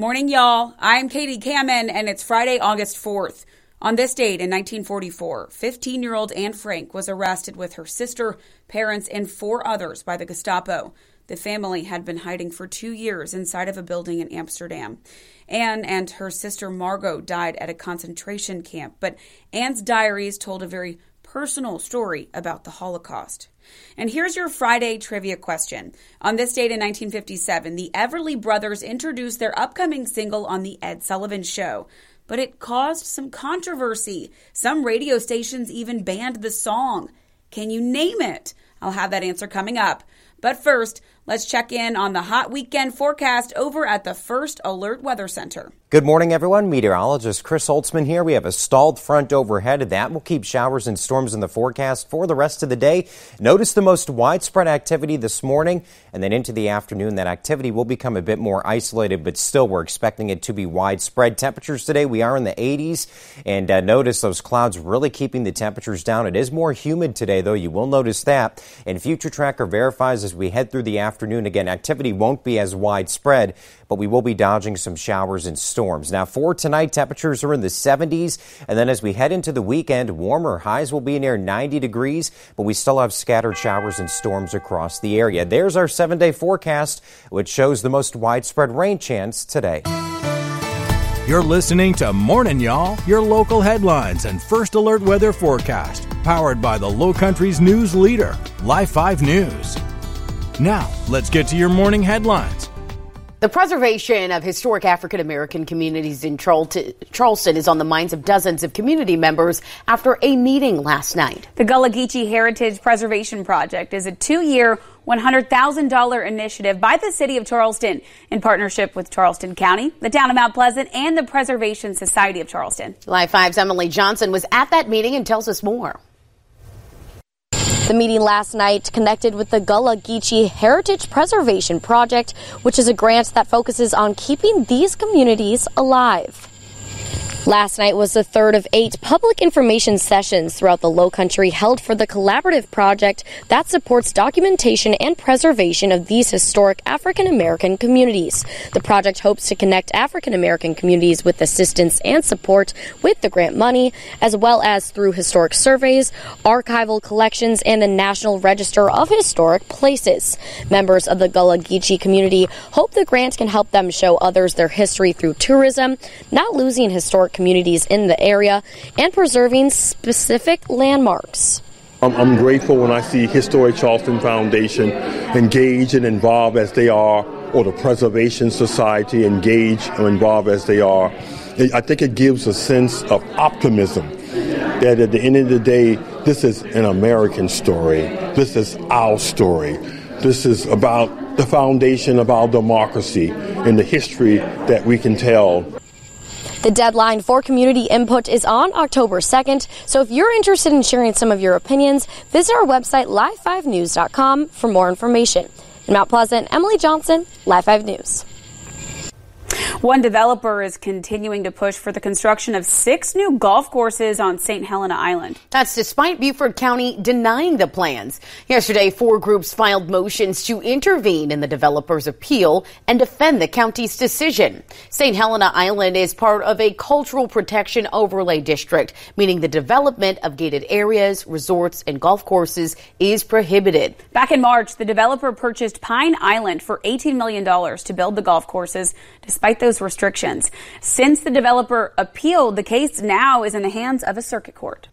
Morning, y'all. I'm Katie Kamen, and it's Friday, August 4th. On this date in 1944, 15 year old Anne Frank was arrested with her sister, parents, and four others by the Gestapo. The family had been hiding for two years inside of a building in Amsterdam. Anne and her sister Margot died at a concentration camp, but Anne's diaries told a very personal story about the Holocaust. And here's your Friday trivia question. On this date in 1957, the Everly Brothers introduced their upcoming single on The Ed Sullivan Show. But it caused some controversy. Some radio stations even banned the song. Can you name it? I'll have that answer coming up. But first, let's check in on the hot weekend forecast over at the First Alert Weather Center. Good morning, everyone. Meteorologist Chris Holtzman here. We have a stalled front overhead. That will keep showers and storms in the forecast for the rest of the day. Notice the most widespread activity this morning, and then into the afternoon, that activity will become a bit more isolated, but still, we're expecting it to be widespread. Temperatures today, we are in the 80s, and uh, notice those clouds really keeping the temperatures down. It is more humid today, though. You will notice that. And Future Tracker verifies as we head through the afternoon, again, activity won't be as widespread, but we will be dodging some showers and storms storms. Now, for tonight, temperatures are in the 70s, and then as we head into the weekend, warmer highs will be near 90 degrees, but we still have scattered showers and storms across the area. There's our seven day forecast, which shows the most widespread rain chance today. You're listening to Morning Y'all, your local headlines and first alert weather forecast, powered by the Low Country's news leader, Live 5 News. Now, let's get to your morning headlines. The preservation of historic African American communities in Charleston is on the minds of dozens of community members after a meeting last night. The Gullah Geechee Heritage Preservation Project is a two year, $100,000 initiative by the city of Charleston in partnership with Charleston County, the town of Mount Pleasant, and the Preservation Society of Charleston. Live 5's Emily Johnson was at that meeting and tells us more. The meeting last night connected with the Gullah Geechee Heritage Preservation Project, which is a grant that focuses on keeping these communities alive. Last night was the third of eight public information sessions throughout the Low Country held for the collaborative project that supports documentation and preservation of these historic African American communities. The project hopes to connect African American communities with assistance and support with the grant money, as well as through historic surveys, archival collections, and the National Register of Historic Places. Members of the Gullah Geechee community hope the grant can help them show others their history through tourism, not losing historic communities in the area and preserving specific landmarks. I'm, grateful when I see Historic Charleston Foundation engage and involved as they are, or the Preservation Society engage and involved as they are. I think it gives a sense of optimism that at the end of the day, this is an American story. This is our story. This is about the foundation of our democracy and the history that we can tell the deadline for community input is on October 2nd, so if you're interested in sharing some of your opinions, visit our website live5news.com for more information. In Mount Pleasant, Emily Johnson, Live 5 News. One developer is continuing to push for the construction of six new golf courses on St. Helena Island. That's despite Beaufort County denying the plans. Yesterday, four groups filed motions to intervene in the developer's appeal and defend the county's decision. St. Helena Island is part of a cultural protection overlay district, meaning the development of gated areas, resorts, and golf courses is prohibited. Back in March, the developer purchased Pine Island for $18 million to build the golf courses, despite those restrictions. Since the developer appealed, the case now is in the hands of a circuit court.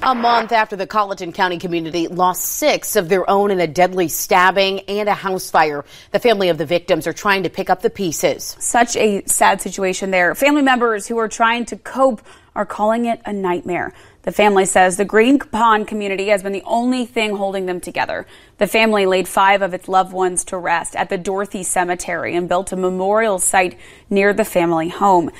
A month after the Colleton County community lost six of their own in a deadly stabbing and a house fire, the family of the victims are trying to pick up the pieces. Such a sad situation there. Family members who are trying to cope are calling it a nightmare. The family says the Green Pond community has been the only thing holding them together. The family laid five of its loved ones to rest at the Dorothy Cemetery and built a memorial site near the family home.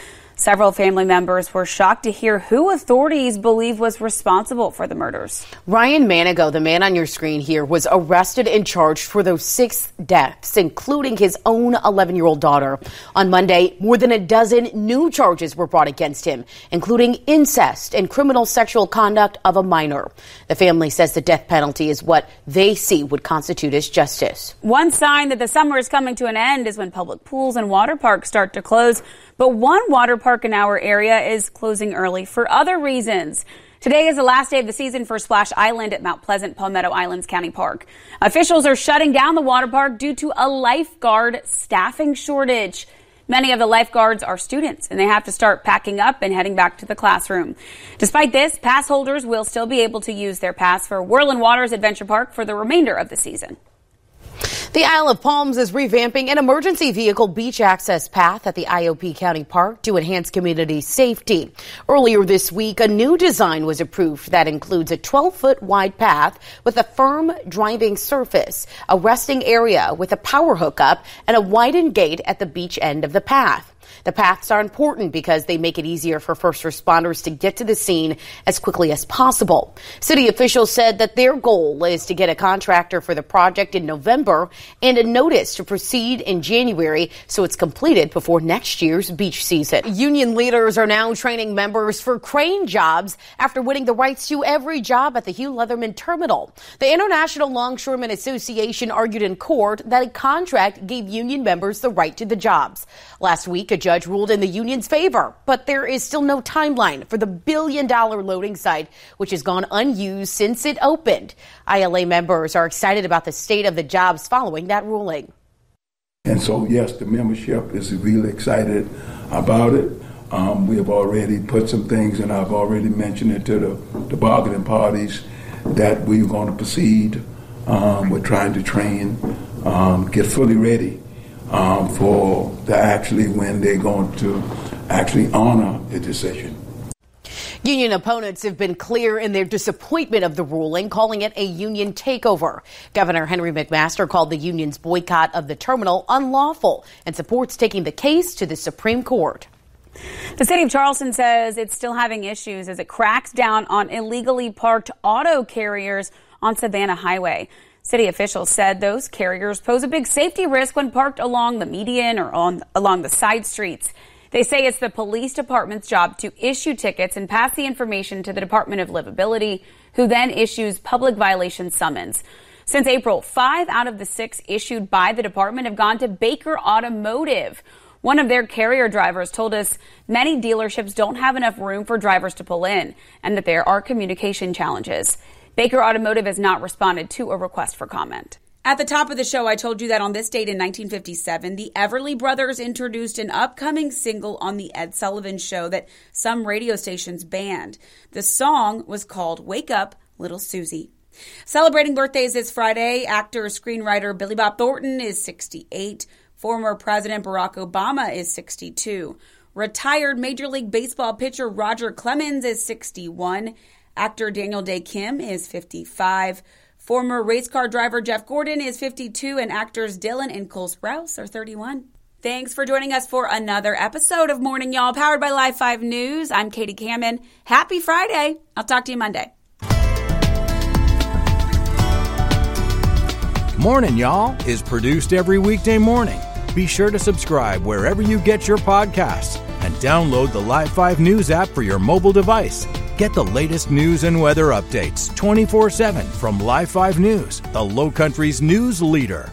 Several family members were shocked to hear who authorities believe was responsible for the murders. Ryan Manigo, the man on your screen here, was arrested and charged for those six deaths, including his own 11 year old daughter. On Monday, more than a dozen new charges were brought against him, including incest and criminal sexual conduct of a minor. The family says the death penalty is what they see would constitute as justice. One sign that the summer is coming to an end is when public pools and water parks start to close. But one water park our area is closing early for other reasons. Today is the last day of the season for Splash Island at Mount Pleasant Palmetto Islands County Park. Officials are shutting down the water park due to a lifeguard staffing shortage. Many of the lifeguards are students and they have to start packing up and heading back to the classroom. Despite this, pass holders will still be able to use their pass for Whirlin Waters Adventure Park for the remainder of the season. The Isle of Palms is revamping an emergency vehicle beach access path at the IOP County Park to enhance community safety. Earlier this week, a new design was approved that includes a 12 foot wide path with a firm driving surface, a resting area with a power hookup, and a widened gate at the beach end of the path. The paths are important because they make it easier for first responders to get to the scene as quickly as possible. City officials said that their goal is to get a contractor for the project in November and a notice to proceed in January so it's completed before next year's beach season. Union leaders are now training members for crane jobs after winning the rights to every job at the Hugh Leatherman terminal. The International Longshoremen Association argued in court that a contract gave union members the right to the jobs. Last week, a judge ruled in the union's favor, but there is still no timeline for the billion dollar loading site, which has gone unused since it opened. ILA members are excited about the state of the jobs following that ruling. And so, yes, the membership is really excited about it. Um, we have already put some things, and I've already mentioned it to the, the bargaining parties that we're going to proceed. Um, we're trying to train, um, get fully ready um, for the actually when they're going to actually honor the decision. Union opponents have been clear in their disappointment of the ruling, calling it a union takeover. Governor Henry McMaster called the union's boycott of the terminal unlawful and supports taking the case to the Supreme Court. The city of Charleston says it's still having issues as it cracks down on illegally parked auto carriers on Savannah Highway. City officials said those carriers pose a big safety risk when parked along the median or on along the side streets. They say it's the police department's job to issue tickets and pass the information to the Department of Livability, who then issues public violation summons. Since April, five out of the six issued by the department have gone to Baker Automotive. One of their carrier drivers told us many dealerships don't have enough room for drivers to pull in and that there are communication challenges. Baker Automotive has not responded to a request for comment. At the top of the show, I told you that on this date in 1957, the Everly Brothers introduced an upcoming single on The Ed Sullivan Show that some radio stations banned. The song was called Wake Up, Little Susie. Celebrating birthdays this Friday, actor screenwriter Billy Bob Thornton is 68. Former President Barack Obama is 62. Retired Major League Baseball pitcher Roger Clemens is 61. Actor Daniel Dae Kim is 55. Former race car driver Jeff Gordon is 52, and actors Dylan and Cole Sprouse are 31. Thanks for joining us for another episode of Morning Y'all, powered by Live 5 News. I'm Katie Kamen. Happy Friday. I'll talk to you Monday. Morning Y'all is produced every weekday morning. Be sure to subscribe wherever you get your podcasts and download the Live 5 News app for your mobile device. Get the latest news and weather updates 24 7 from Live 5 News, the Low Country's news leader.